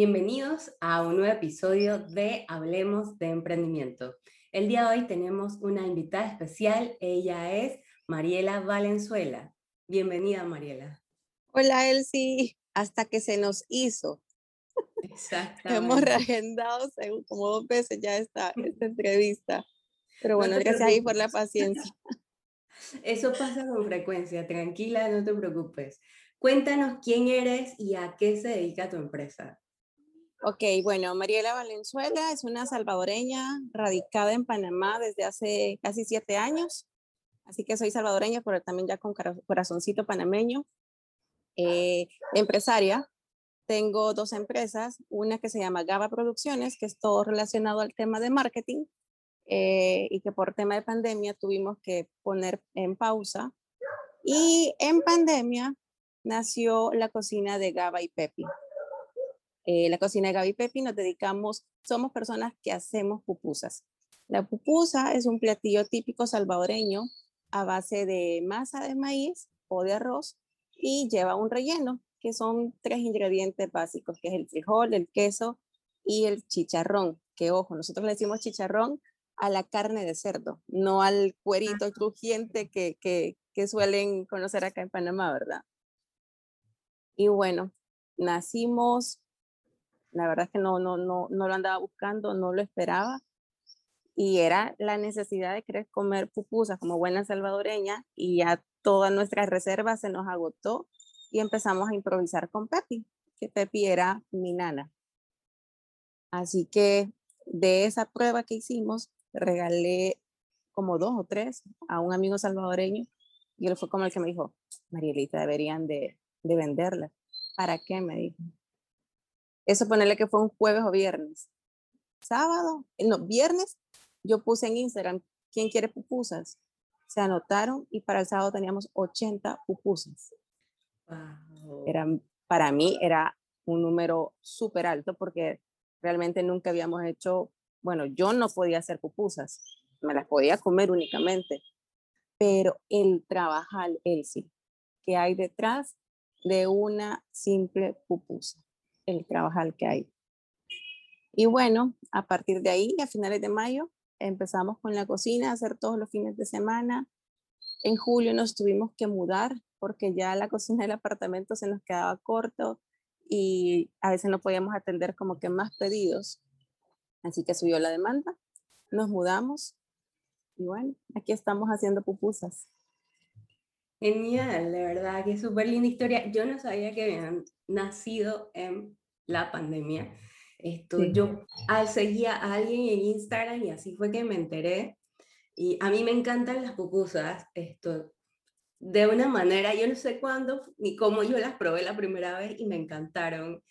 bienvenidos a un nuevo episodio de Hablemos de Emprendimiento. El día de hoy tenemos una invitada especial, ella es Mariela Valenzuela. Bienvenida, Mariela. Hola, Elsie. Hasta que se nos hizo. Exactamente. Hemos reagendado como dos veces ya esta, esta entrevista. Pero bueno, gracias ahí por la paciencia. Eso pasa con frecuencia, tranquila, no te preocupes. Cuéntanos quién eres y a qué se dedica tu empresa. Ok, bueno, Mariela Valenzuela es una salvadoreña radicada en Panamá desde hace casi siete años. Así que soy salvadoreña, pero también ya con corazoncito panameño. Eh, empresaria. Tengo dos empresas, una que se llama Gaba Producciones, que es todo relacionado al tema de marketing eh, y que por tema de pandemia tuvimos que poner en pausa. Y en pandemia nació la cocina de Gaba y Pepi. Eh, la cocina de Gaby Pepi nos dedicamos, somos personas que hacemos pupusas. La pupusa es un platillo típico salvadoreño a base de masa de maíz o de arroz y lleva un relleno, que son tres ingredientes básicos, que es el frijol, el queso y el chicharrón, que ojo, nosotros le decimos chicharrón a la carne de cerdo, no al cuerito crujiente que, que, que suelen conocer acá en Panamá, ¿verdad? Y bueno, nacimos la verdad es que no, no, no, no lo andaba buscando, no lo esperaba. Y era la necesidad de querer comer pupusas como buena salvadoreña y ya toda nuestra reserva se nos agotó y empezamos a improvisar con Pepi, que Pepi era mi nana. Así que de esa prueba que hicimos, regalé como dos o tres a un amigo salvadoreño y él fue como el que me dijo, Marielita, deberían de, de venderla. ¿Para qué? Me dijo. Eso ponerle que fue un jueves o viernes. Sábado, eh, no, viernes, yo puse en Instagram, ¿quién quiere pupusas? Se anotaron y para el sábado teníamos 80 pupusas. Eran, para mí era un número súper alto porque realmente nunca habíamos hecho, bueno, yo no podía hacer pupusas, me las podía comer únicamente, pero el trabajar, el sí, que hay detrás de una simple pupusa el trabajar que hay. Y bueno, a partir de ahí, a finales de mayo, empezamos con la cocina, a hacer todos los fines de semana. En julio nos tuvimos que mudar porque ya la cocina del apartamento se nos quedaba corto y a veces no podíamos atender como que más pedidos. Así que subió la demanda, nos mudamos y bueno, aquí estamos haciendo pupusas. Genial, de verdad, que súper linda historia. Yo no sabía que habían nacido en la pandemia. Esto, Yo al, seguía a alguien en Instagram y así fue que me enteré. Y a mí me encantan las pupusas, esto, de una manera, yo no sé cuándo ni cómo yo las probé la primera vez y me encantaron.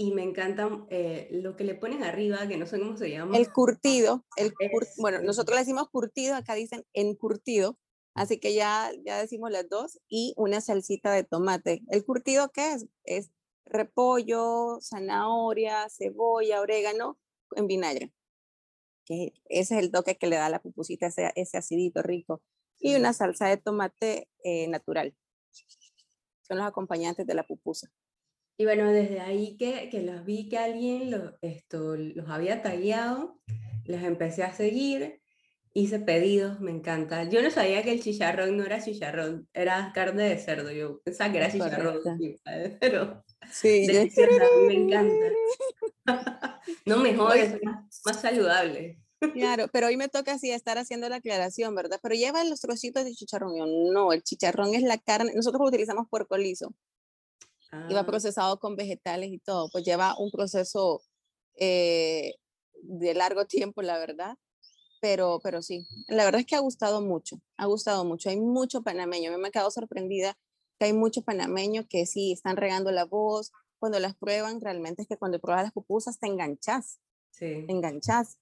Y me encantan eh, lo que le ponen arriba, que no sé cómo se llama. El curtido. El bueno, nosotros le decimos curtido, acá dicen encurtido. Así que ya, ya decimos las dos. Y una salsita de tomate. ¿El curtido qué es? Es repollo, zanahoria, cebolla, orégano en vinagre. Que ese es el toque que le da a la pupusita, ese, ese acidito rico. Y una salsa de tomate eh, natural. Son los acompañantes de la pupusa. Y bueno, desde ahí que, que los vi que alguien lo, esto, los había tagueado, los empecé a seguir, hice pedidos, me encanta. Yo no sabía que el chicharrón no era chicharrón, era carne de cerdo, yo pensaba que era chicharrón, pero Sí, me encanta. no mejor, es más, saludable. Claro, pero hoy me toca así estar haciendo la aclaración, ¿verdad? Pero lleva los trocitos de chicharrón. no, el chicharrón es la carne. Nosotros utilizamos puerco liso. Y va ah. procesado con vegetales y todo. Pues lleva un proceso eh, de largo tiempo, la verdad. Pero, pero sí, la verdad es que ha gustado mucho. Ha gustado mucho. Hay mucho panameño. me he quedado sorprendida que hay muchos panameños que sí están regando la voz, cuando las prueban, realmente es que cuando pruebas las pupusas te enganchas, sí. te enganchas,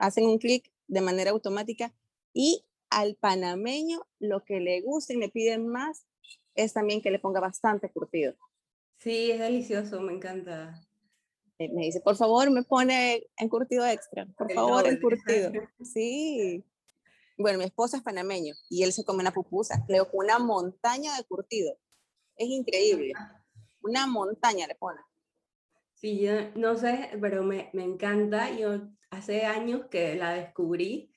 hacen un clic de manera automática y al panameño lo que le gusta y me piden más es también que le ponga bastante curtido. Sí, es delicioso, me encanta. Eh, me dice, por favor, me pone en curtido extra, por favor, en curtido. Sí, bueno, mi esposa es panameño y él se come una pupusa, leo con una montaña de curtido. Es increíble. Una montaña le pone. Sí, yo no sé, pero me, me encanta. Yo hace años que la descubrí.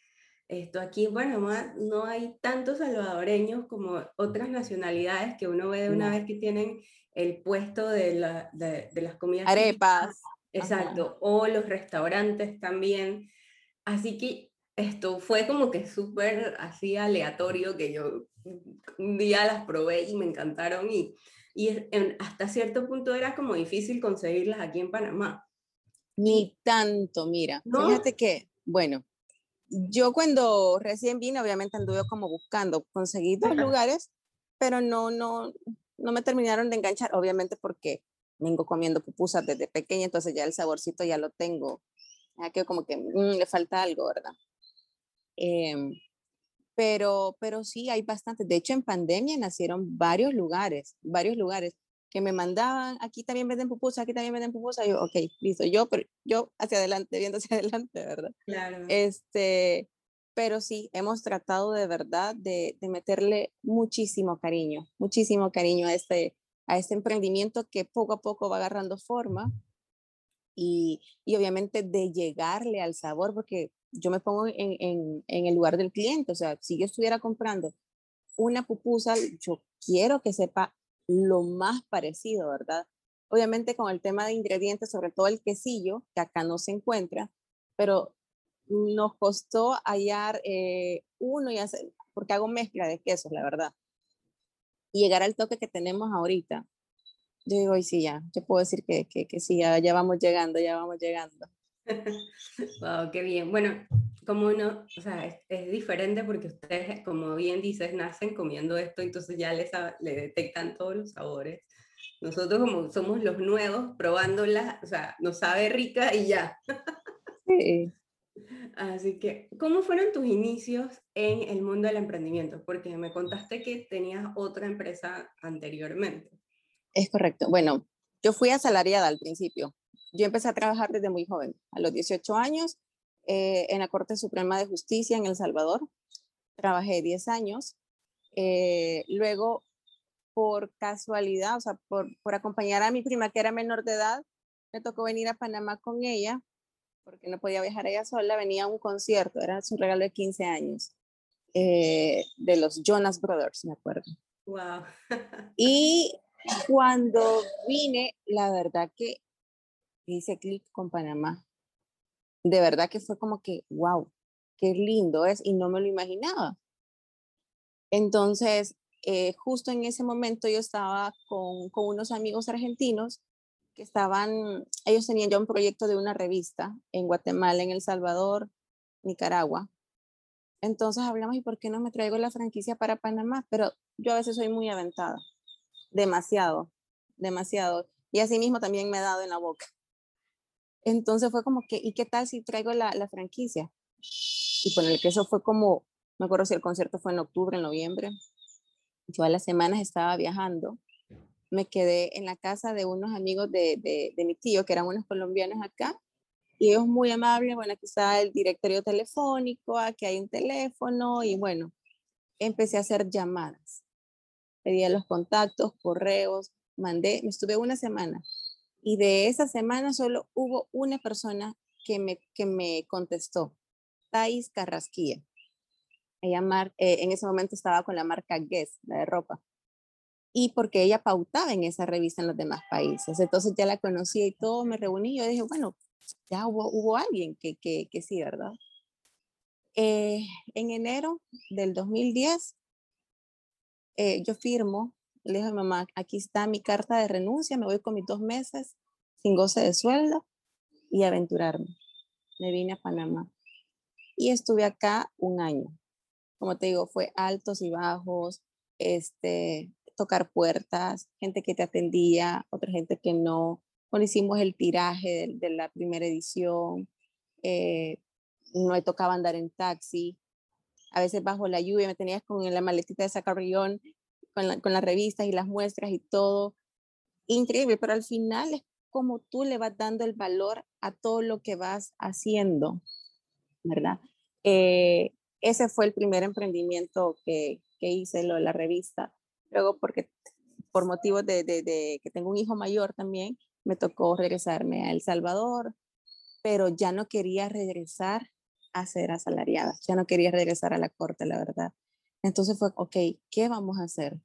Esto aquí en Panamá no hay tantos salvadoreños como otras nacionalidades que uno ve de una vez que tienen el puesto de, la, de, de las comidas. Arepas. Exacto, o los restaurantes también. Así que esto fue como que súper así aleatorio que yo un día las probé y me encantaron y, y hasta cierto punto era como difícil conseguirlas aquí en Panamá. Ni tanto, mira. Fíjate que, bueno, yo cuando recién vine, obviamente anduve como buscando, conseguí dos lugares, pero no, no, no me terminaron de enganchar, obviamente porque vengo comiendo pupusas desde pequeña, entonces ya el saborcito ya lo tengo. Ya que como que mm, le falta algo, ¿verdad? Em, pero, pero sí, hay bastante. De hecho, en pandemia nacieron varios lugares, varios lugares que me mandaban, aquí también venden pupusas, aquí también venden pupusas. Yo, ok, listo, yo, pero yo hacia adelante, viendo hacia adelante, ¿verdad? Claro. Este, pero sí, hemos tratado de verdad de, de meterle muchísimo cariño, muchísimo cariño a este, a este emprendimiento que poco a poco va agarrando forma y, y obviamente de llegarle al sabor, porque yo me pongo en, en, el lugar del cliente, o sea, si yo estuviera comprando una pupusa, yo quiero que sepa lo más parecido, ¿verdad? Obviamente con el tema de ingredientes, sobre todo el quesillo, que acá no se encuentra, pero nos costó hallar eh, uno y hacer, porque hago mezcla de quesos, la verdad y llegar al toque que tenemos ahorita, yo digo, y sí, ya, yo puedo decir que, que, que sí, ya, ya, vamos llegando, ya vamos llegando. Wow, qué bien. Bueno, como uno, o sea, es, es, diferente porque ustedes, como bien dices, nacen comiendo esto, entonces ya les, le detectan todos los sabores. Nosotros como somos los nuevos, probándola, o sea, nos sabe rica y ya. sí. Así que, ¿cómo fueron tus inicios en el mundo del emprendimiento? Porque me contaste que tenías otra empresa anteriormente. Es correcto. Bueno, yo fui asalariada al principio. Yo empecé a trabajar desde muy joven, a los 18 años, eh, en la Corte Suprema de Justicia en El Salvador. Trabajé 10 años. Eh, luego, por casualidad, o sea, por, por acompañar a mi prima que era menor de edad, me tocó venir a Panamá con ella porque no podía viajar ella sola, venía a un concierto, era su regalo de 15 años, eh, de los Jonas Brothers, me acuerdo. Wow. y cuando vine, la verdad que hice clic con Panamá. De verdad que fue como que, wow, qué lindo es, y no me lo imaginaba. Entonces, eh, justo en ese momento yo estaba con, con unos amigos argentinos que estaban, ellos tenían ya un proyecto de una revista en Guatemala, en El Salvador, Nicaragua. Entonces hablamos, ¿y por qué no me traigo la franquicia para Panamá? Pero yo a veces soy muy aventada, demasiado, demasiado. Y así mismo también me he dado en la boca. Entonces fue como que, ¿y qué tal si traigo la, la franquicia? Y con el que eso fue como, me acuerdo si el concierto fue en octubre, en noviembre. Yo a las semanas estaba viajando me quedé en la casa de unos amigos de, de, mi tío, que eran unos colombianos acá, y ellos muy amables, bueno, aquí está el directorio telefónico, aquí hay un teléfono, y bueno, empecé a hacer llamadas. Pedía los contactos, correos, mandé, me estuve una semana, y de esa semana solo hubo una persona que me, que me contestó, Thais Carrasquilla. Ella eh, en ese momento estaba con la marca Guess, la de ropa y porque ella pautaba en esa revista en los demás países. Entonces ya la conocía y todo, me reuní yo dije, bueno, ya hubo, hubo alguien que, que, que sí, ¿verdad? Eh, en enero del 2010, eh, yo firmo, le dije a mi mamá, aquí está mi carta de renuncia, me voy con mis dos meses sin goce de sueldo y aventurarme. Me vine a Panamá y estuve acá un año. Como te digo, fue altos y bajos, este, tocar puertas, gente que te atendía, otra gente que no. Cuando hicimos el tiraje de, la primera edición, eh, no me tocaba andar en taxi. A veces bajo la lluvia me tenías con la maletita de sacarrión, con, las revistas y las muestras y todo. Increíble, pero al final es como tú le vas dando el valor a todo lo que vas haciendo, ¿verdad? Eh, ese fue el primer emprendimiento que, que hice, lo de la revista. Luego, porque por motivos de, de, que tengo un hijo mayor también, me tocó regresarme a El Salvador, pero ya no quería regresar a ser asalariada, ya no quería regresar a la corte, la verdad. Entonces fue, ok, ¿qué vamos a hacer?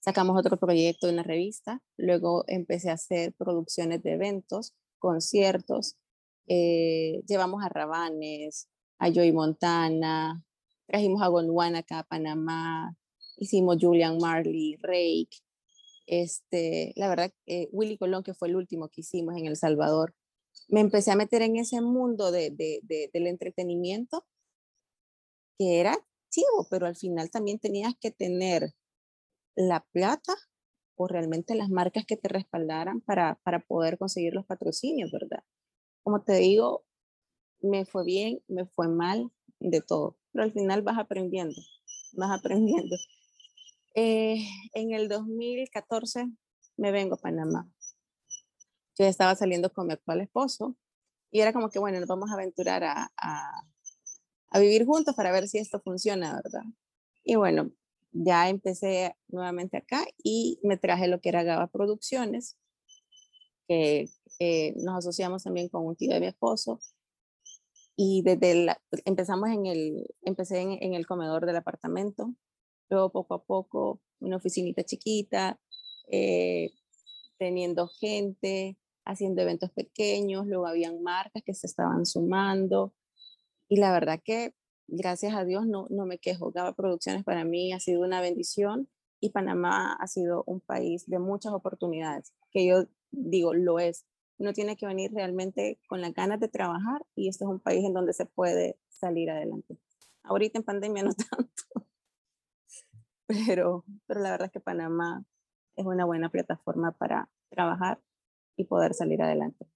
Sacamos otro proyecto de una revista, luego empecé a hacer producciones de eventos, conciertos, eh, llevamos a Rabanes, a Joy Montana, trajimos a Gondwana acá a Panamá, hicimos Julian Marley, Rake, este, la verdad, eh, Willy Colón, que fue el último que hicimos en El Salvador, me empecé a meter en ese mundo de, del entretenimiento, que era chivo, pero al final también tenías que tener la plata o realmente las marcas que te respaldaran para, para poder conseguir los patrocinios, ¿verdad? Como te digo, me fue bien, me fue mal, de todo, pero al final vas aprendiendo, vas aprendiendo. Eh, en el 2014 me vengo a Panamá. Yo estaba saliendo con mi actual esposo y era como que, bueno, nos vamos a aventurar a, a vivir juntos para ver si esto funciona, ¿verdad? Y bueno, ya empecé nuevamente acá y me traje lo que era Gaba Producciones, que eh, nos asociamos también con un tío de mi esposo. Y desde empezamos en el, empecé en, en, el comedor del apartamento, luego poco a poco una oficinita chiquita, eh, teniendo gente, haciendo eventos pequeños, luego habían marcas que se estaban sumando. Y la verdad que gracias a Dios no, no me quejo. Gaba Producciones para mí ha sido una bendición y Panamá ha sido un país de muchas oportunidades, que yo digo, lo es. Uno tiene que venir realmente con las ganas de trabajar y este es un país en donde se puede salir adelante. Ahorita en pandemia no tanto, pero, pero la verdad es que Panamá es una buena plataforma para trabajar y poder salir adelante.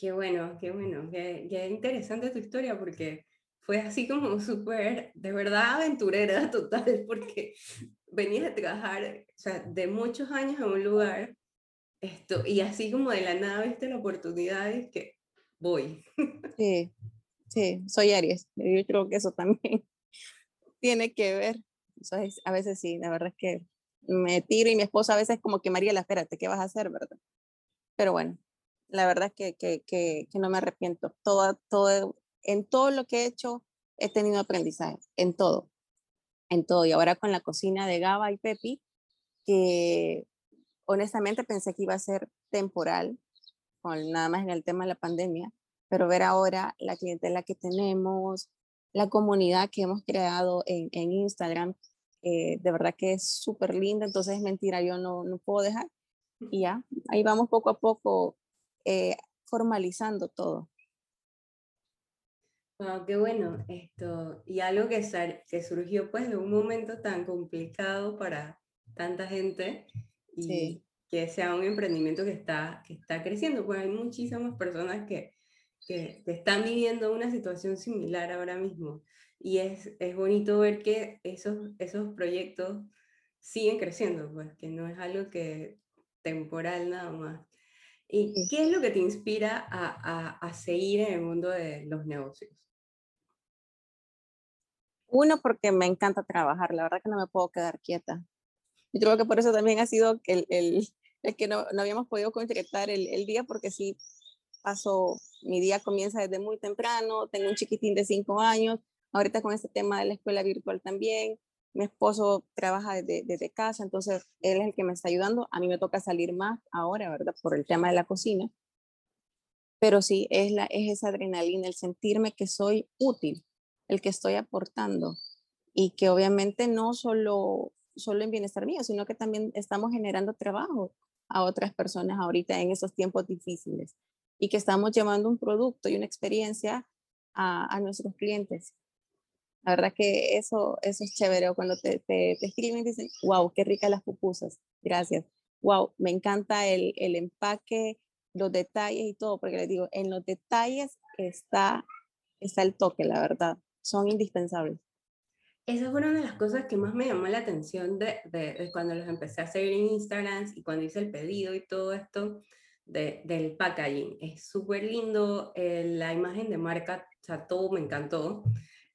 Qué bueno, qué bueno, qué, qué interesante tu historia porque fue así como súper, de verdad, aventurera total, porque venías a trabajar, o sea, de muchos años en un lugar, esto, y así como de la nada viste la oportunidad y que voy. Sí, sí, soy Aries, yo creo que eso también tiene que ver. a veces sí, la verdad es que me tiro y mi esposa a veces como que María, espérate, ¿qué vas a hacer, verdad? Pero bueno, la verdad que, que, que, que no me arrepiento. Todo, todo en todo lo que he hecho he tenido aprendizaje, en todo, en todo. Y ahora con la cocina de Gaba y Pepi, que honestamente pensé que iba a ser temporal, con nada más en el tema de la pandemia, pero ver ahora la clientela que tenemos, la comunidad que hemos creado en, en Instagram, eh, de verdad que es súper linda, entonces es mentira, yo no, no puedo dejar. Y ya, ahí vamos poco a poco eh, formalizando todo. Wow, qué bueno esto. Y algo que, que surgió pues de un momento tan complicado para tanta gente y que sea un emprendimiento que está, que está creciendo, pues hay muchísimas personas que, que, están viviendo una situación similar ahora mismo. Y es, es bonito ver que esos, esos proyectos siguen creciendo, pues que no es algo que temporal nada más. ¿Y qué es lo que te inspira a, a, a seguir en el mundo de los negocios? Uno, porque me encanta trabajar, la verdad que no me puedo quedar quieta. Y creo que por eso también ha sido el, el, el que no, no, habíamos podido concretar el, el, día, porque sí paso, mi día comienza desde muy temprano, tengo un chiquitín de cinco años, ahorita con este tema de la escuela virtual también, mi esposo trabaja desde, desde casa, entonces él es el que me está ayudando, a mí me toca salir más ahora, ¿verdad? Por el tema de la cocina, pero sí, es, la, es esa adrenalina, el sentirme que soy útil, el que estoy aportando y que obviamente no solo, solo en bienestar mío, sino que también estamos generando trabajo a otras personas ahorita en esos tiempos difíciles y que estamos llevando un producto y una experiencia a, a nuestros clientes. La verdad que eso, eso es chévere. cuando te, te, te, escriben y dicen, wow, qué ricas las pupusas. Gracias. Wow, me encanta el, el empaque, los detalles y todo, porque les digo, en los detalles está, está el toque, la verdad son indispensables. Esa fue una de las cosas que más me llamó la atención de, de, cuando los empecé a seguir en Instagram y cuando hice el pedido y todo esto de, del packaging. Es súper lindo, eh, la imagen de marca, o sea, todo me encantó.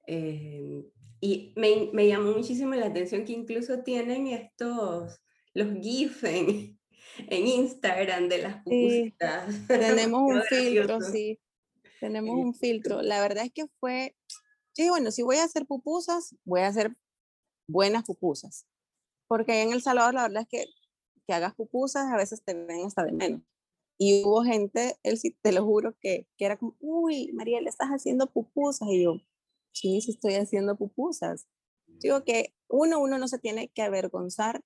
Eh, y me, me, llamó muchísimo la atención que incluso tienen estos, los GIF en, en Instagram de las pupusitas. tenemos un filtro, sí. Tenemos un filtro. La verdad es que fue, sí, bueno, si voy a hacer pupusas, voy a hacer buenas pupusas. Porque en El Salvador la verdad es que que hagas pupusas a veces te ven hasta de menos. Y hubo gente, él sí, te lo juro, que, que era como, uy, María, le estás haciendo pupusas. Y yo, sí, sí estoy haciendo pupusas. Digo que uno, uno no se tiene que avergonzar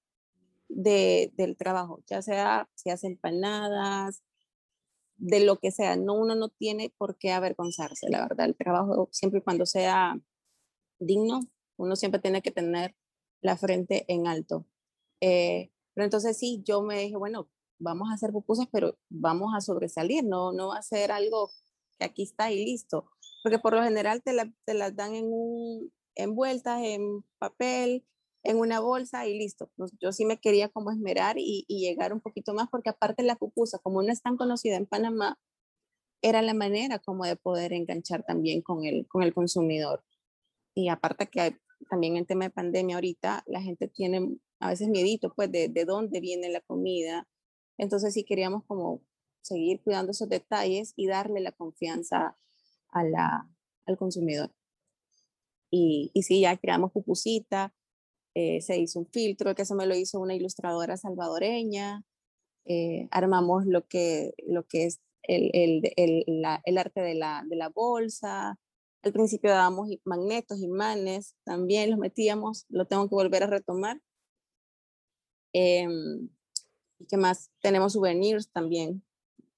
de, del trabajo, ya sea si hace empanadas, de lo que sea. No, uno no tiene por qué avergonzarse, la verdad. El trabajo, siempre y cuando sea digno, uno siempre tiene que tener la frente en alto. Eh, pero entonces sí, yo me dije, bueno, vamos a hacer pupusas, pero vamos a sobresalir, no, no va a ser algo que aquí está y listo. Porque por lo general te, te las dan en un, envueltas en papel, en una bolsa y listo. Pues yo sí me quería como esmerar y, y, llegar un poquito más, porque aparte la pupusa, como no es tan conocida en Panamá, era la manera como de poder enganchar también con el, con el consumidor. Y aparte que también en tema de pandemia ahorita, la gente tiene a veces miedito, pues, de, de dónde viene la comida. Entonces sí queríamos como seguir cuidando esos detalles y darle la confianza a la, al consumidor. Y, y sí, ya creamos pupusita, eh, se hizo un filtro, que eso me lo hizo una ilustradora salvadoreña, eh, armamos lo que, lo que es el, el, el, la, el arte de la, de la bolsa, al principio dábamos magnetos, imanes, también los metíamos, lo tengo que volver a retomar. Em, ¿Y qué más? Tenemos souvenirs también.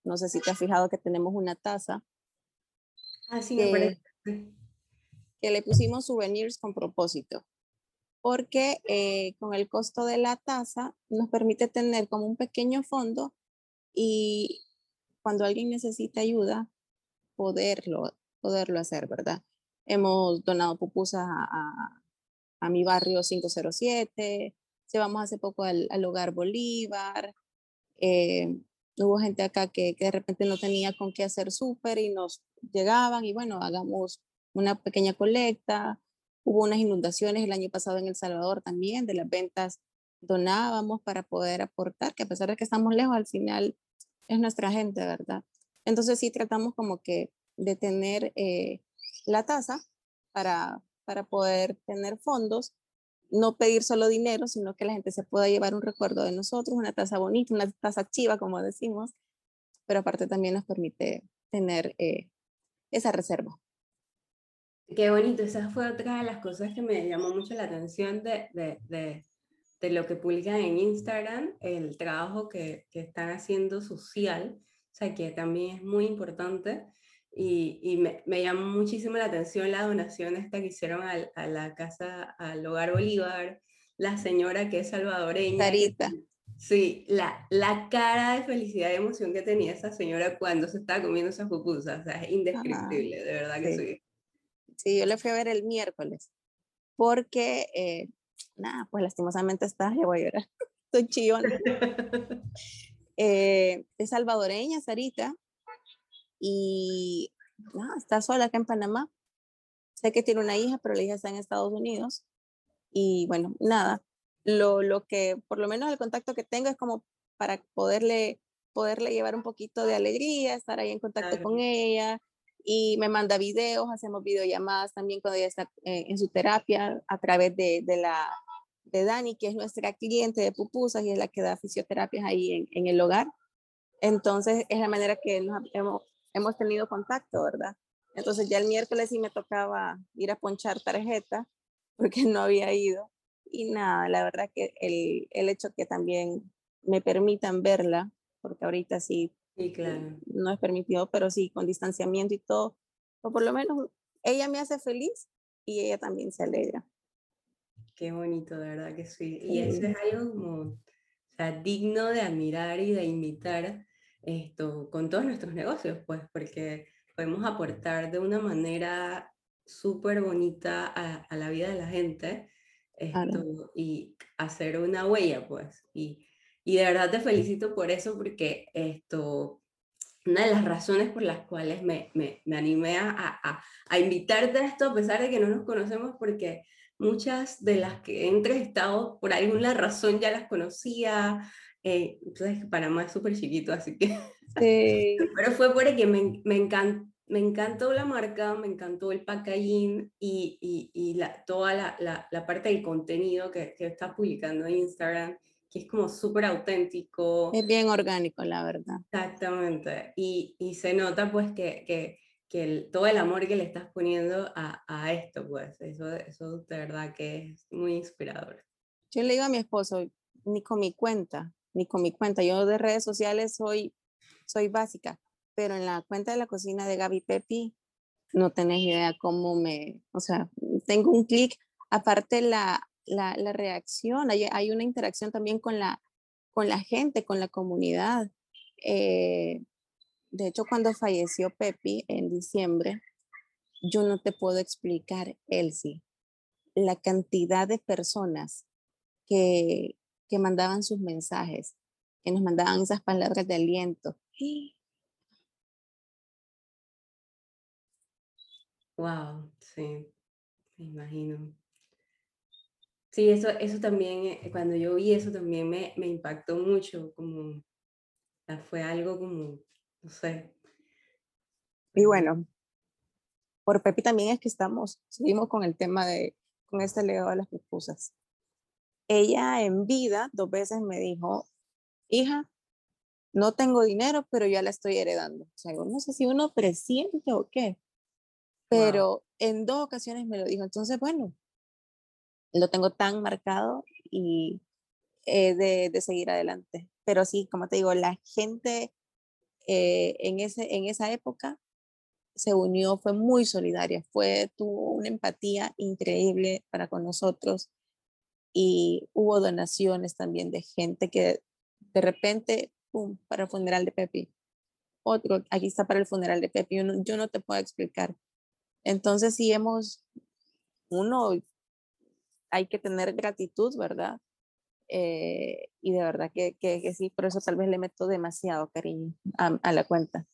No sé si te has fijado que tenemos una taza. Ah, sí, que, que le pusimos souvenirs con propósito. Porque eh, con el costo de la taza nos permite tener como un pequeño fondo y cuando alguien necesita ayuda, poderlo, poderlo hacer, ¿verdad? Hemos donado pupusas a, a, a mi barrio 507, Llevamos hace poco al, al hogar Bolívar. Eh, hubo gente acá que, que, de repente no tenía con qué hacer súper y nos llegaban y bueno, hagamos una pequeña colecta. Hubo unas inundaciones el año pasado en El Salvador también, de las ventas donábamos para poder aportar, que a pesar de que estamos lejos, al final es nuestra gente, ¿verdad? Entonces sí tratamos como que de tener eh, la tasa para, para poder tener fondos no pedir solo dinero, sino que la gente se pueda llevar un recuerdo de nosotros, una taza bonita, una taza activa, como decimos, pero aparte también nos permite tener eh, esa reserva. Qué bonito, esa fue otra de las cosas que me llamó mucho la atención de, de, de, de lo que publican en Instagram, el trabajo que, que, están haciendo social, o sea, que también es muy importante y, y me, me, llamó muchísimo la atención la donación esta que hicieron al, a la casa, al hogar Bolívar, la señora que es salvadoreña. Sarita. Sí, la, la cara de felicidad y emoción que tenía esa señora cuando se estaba comiendo esas pupusas, o sea, es indescriptible, de verdad que sí. sí. yo le fui a ver el miércoles, porque, eh, nada, pues lastimosamente está, le voy a llorar, estoy chillona. eh, es salvadoreña, Sarita, y no, está sola acá en Panamá. Sé que tiene una hija, pero la hija está en Estados Unidos. Y bueno, nada, lo, lo que por lo menos el contacto que tengo es como para poderle, poderle llevar un poquito de alegría, estar ahí en contacto con ella. Y me manda videos, hacemos videollamadas también cuando ella está eh, en su terapia a través de, de, la, de Dani, que es nuestra cliente de pupusas y es la que da fisioterapias ahí en, en el hogar. Entonces es la manera que nos hemos, hemos tenido contacto, ¿verdad? Entonces ya el miércoles sí me tocaba ir a ponchar tarjeta porque no había ido. Y nada, la verdad que el, el hecho que también me permitan verla, porque ahorita sí, sí claro. no es permitido, pero sí con distanciamiento y todo, o por lo menos ella me hace feliz y ella también se alegra. Qué bonito, de verdad que sí. Y eso es algo como, o sea, digno de admirar y de imitar esto, con todos nuestros negocios, pues, porque podemos aportar de una manera súper bonita a, a, la vida de la gente esto, y hacer una huella, pues. Y, y de verdad te felicito por eso, porque esto, una de las razones por las cuales me, me, me animé a, a, a, invitarte a esto, a pesar de que no nos conocemos, porque muchas de las que he entrevistado por alguna razón ya las conocía, Eh, entonces, Panamá es súper chiquito, así que... Sí. Pero fue porque me, me, encantó, me encantó la marca, me encantó el packaging y, y, y la, toda la, la, la, parte del contenido que, que está publicando en Instagram, que es como súper auténtico. Es bien orgánico, la verdad. Exactamente. Y, y se nota pues que, que, que el, todo el amor que le estás poniendo a, a esto, pues eso, eso de verdad que es muy inspirador. Yo le digo a mi esposo, ni con mi cuenta, ni con mi cuenta. Yo de redes sociales soy, soy básica, pero en la cuenta de la cocina de Gaby Pepi no tenés idea cómo me, o sea, tengo un clic, aparte la, la, la reacción, hay, hay, una interacción también con la, con la gente, con la comunidad. Eh, de hecho, cuando falleció Pepi en diciembre, yo no te puedo explicar, Elsie, la cantidad de personas que, que mandaban sus mensajes, que nos mandaban esas palabras de aliento. Wow, sí, me imagino. Sí, eso, eso también, eh, cuando yo vi eso también me, me impactó mucho, como, fue algo como, no sé. Y bueno, por Pepi también es que estamos, seguimos con el tema de, con este legado de las pupusas ella en vida dos veces me dijo, hija, no tengo dinero, pero ya la estoy heredando. O sea, no sé si uno presiente o qué, pero en dos ocasiones me lo dijo. Entonces, bueno, lo tengo tan marcado y de, de, seguir adelante. Pero sí, como te digo, la gente eh, en, ese, en esa época se unió, fue muy solidaria, fue, tuvo una empatía increíble para con nosotros y hubo donaciones también de gente que de repente, pum, para el funeral de Pepi. Otro, aquí está para el funeral de Pepi. Yo no, te puedo explicar. Entonces, sí hemos, uno, hay que tener gratitud, ¿verdad? Eh, y de verdad que, que, sí, por eso tal vez le meto demasiado cariño a, a, la cuenta,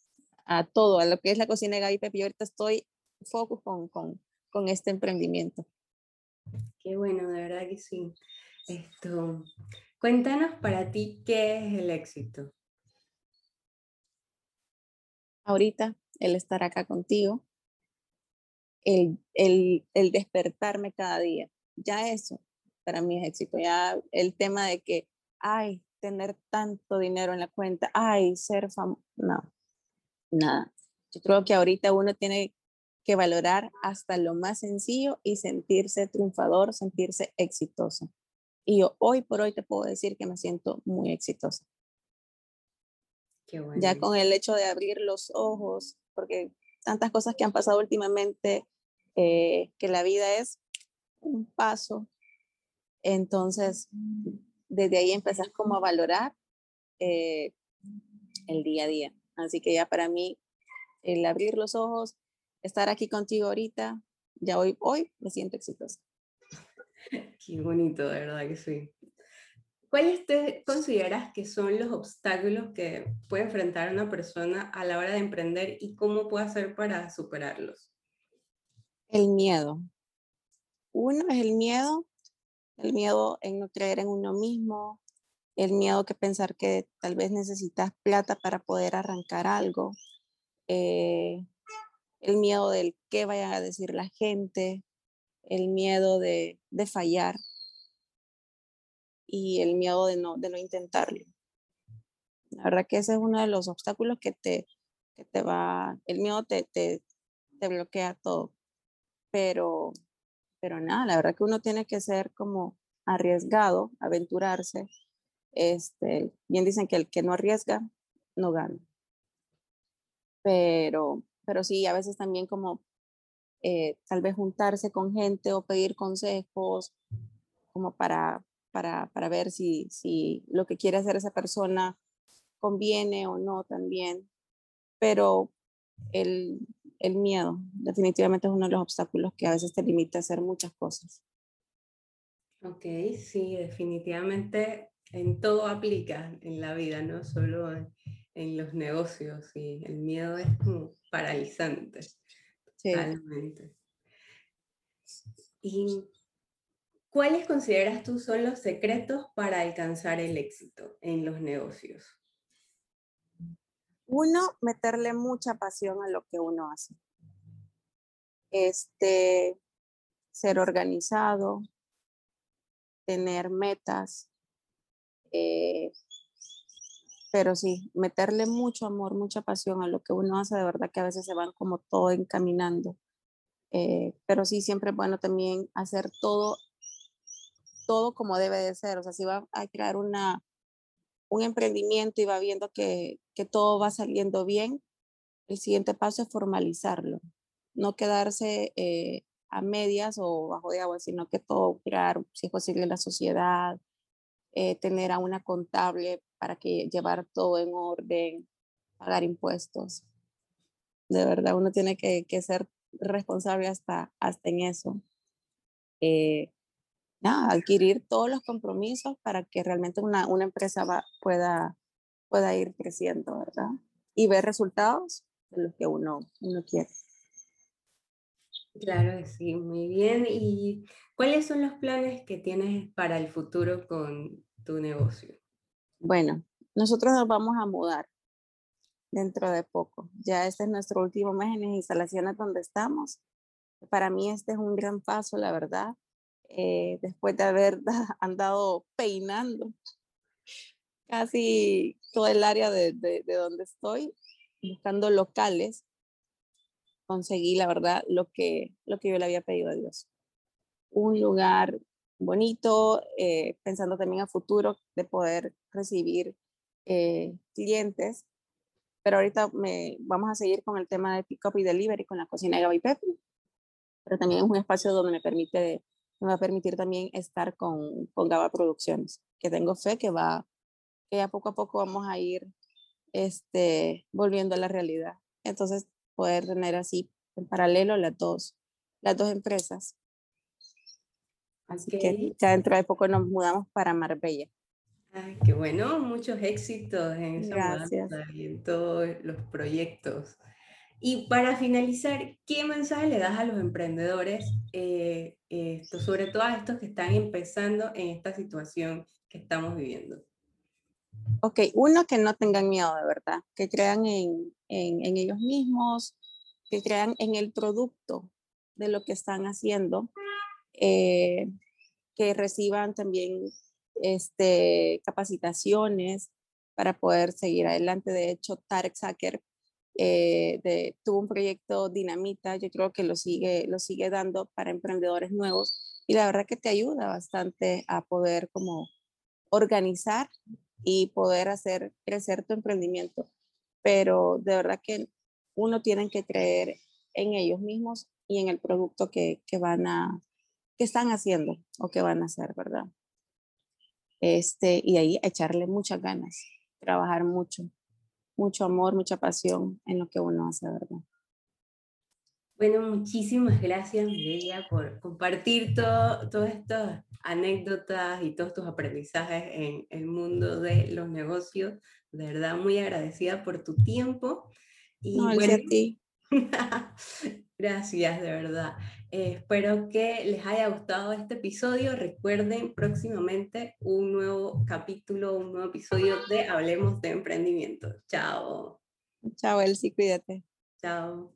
a todo, a lo que es la cocina de Gaby Pepi. ahorita estoy focus con, con, con este emprendimiento. Qué bueno, de verdad que sí. Esto, cuéntanos para ti qué es el éxito. Ahorita, el estar acá contigo, el, el, el despertarme cada día, ya eso para mí es éxito. Ya el tema de que, ay, tener tanto dinero en la cuenta, ay, ser famoso, no, nada. Yo creo que ahorita uno tiene que valorar hasta lo más sencillo y sentirse triunfador, sentirse exitoso. Y yo hoy por hoy te puedo decir que me siento muy exitosa. Ya con el hecho de abrir los ojos, porque tantas cosas que han pasado últimamente, eh, que la vida es un paso. Entonces, desde ahí empezás como a valorar eh, el día a día. Así que ya para mí, el abrir los ojos, estar aquí contigo ahorita, ya hoy, hoy me siento exitosa. Qué bonito, de verdad que sí. ¿Cuáles te consideras que son los obstáculos que puede enfrentar una persona a la hora de emprender y cómo puede hacer para superarlos? El miedo. Uno es el miedo, el miedo en no creer en uno mismo, el miedo que pensar que tal vez necesitas plata para poder arrancar algo, eh, el miedo del qué vaya a decir la gente, el miedo de, fallar y el miedo de no, de no intentarlo. La verdad que ese es uno de los obstáculos que te, te va, el miedo te, te, te bloquea todo. Pero, pero nada, la verdad que uno tiene que ser como arriesgado, aventurarse. Este, bien dicen que el que no arriesga, no gana. Pero, pero sí, a veces también como eh, tal vez juntarse con gente o pedir consejos como para, para, para ver si, si lo que quiere hacer esa persona conviene o no también. Pero el, el miedo definitivamente es uno de los obstáculos que a veces te limita a hacer muchas cosas. Ok, sí, definitivamente en todo aplica en la vida, no solo en los negocios y el miedo es como paralizante. Totalmente. ¿Y ¿cuáles consideras tú son los secretos para alcanzar el éxito en los negocios? Uno, meterle mucha pasión a lo que uno hace. Este, ser organizado, tener metas, eh, pero sí, meterle mucho amor, mucha pasión a lo que uno hace, de verdad que a veces se van como todo encaminando. Eh, pero sí, siempre bueno también hacer todo, todo como debe de ser. O sea, si va a crear una, un emprendimiento y va viendo que, que todo va saliendo bien, el siguiente paso es formalizarlo, no quedarse eh, a medias o bajo de agua, sino que todo crear, si es posible, la sociedad, eh, tener a una contable para que llevar todo en orden, pagar impuestos. De verdad, uno tiene que, que ser responsable hasta, hasta en eso. Eh, nada, adquirir todos los compromisos para que realmente una, una empresa va, pueda, pueda ir creciendo, ¿verdad? Y ver resultados de los que uno, uno quiere. Claro, sí, muy bien. ¿Y cuáles son los planes que tienes para el futuro con tu negocio? Bueno, nosotros nos vamos a mudar dentro de poco. Ya este es nuestro último mes en las instalaciones donde estamos. Para mí este es un gran paso, la verdad. Eh, después de haber andado peinando casi todo el área de, de, de donde estoy, buscando locales conseguí, la verdad, lo que, lo que yo le había pedido a Dios. Un lugar bonito, eh, pensando también a futuro de poder recibir eh, clientes. Pero ahorita me, vamos a seguir con el tema de pick-up y delivery con la cocina de Gaby Pepe. Pero también es un espacio donde me, permite, me va a permitir también estar con, con Gaba Producciones, que tengo fe que va, que a poco a poco vamos a ir este, volviendo a la realidad. Entonces, poder tener así en paralelo las dos, las dos empresas. Así que ya dentro de poco nos mudamos para Marbella. Ay, qué bueno, muchos éxitos en esa y en todos los proyectos. Y para finalizar, ¿qué mensaje le das a los emprendedores, eh, esto, sobre todo a estos que están empezando en esta situación que estamos viviendo? Ok, uno, que no tengan miedo de verdad, que crean en, en, ellos mismos, que crean en el producto de lo que están haciendo, eh, que reciban también este, capacitaciones para poder seguir adelante. De hecho, Tarek Sacker eh, tuvo un proyecto Dinamita, yo creo que lo sigue, lo sigue dando para emprendedores nuevos y la verdad que te ayuda bastante a poder como organizar y poder hacer crecer tu emprendimiento. Pero de verdad que uno tiene que creer en ellos mismos y en el producto que, que van a, que están haciendo o que van a hacer, ¿verdad? Este, y ahí echarle muchas ganas, trabajar mucho, mucho amor, mucha pasión en lo que uno hace, ¿verdad? Bueno, muchísimas gracias, Mireia, por compartir todo, todas estas anécdotas y todos tus aprendizajes en el mundo de los negocios. De verdad, muy agradecida por tu tiempo. Y no, bueno, a ti. gracias, de verdad. Eh, espero que les haya gustado este episodio. Recuerden próximamente un nuevo capítulo, un nuevo episodio de Hablemos de Emprendimiento. Chao. Chao, Elsie, cuídate. Chao.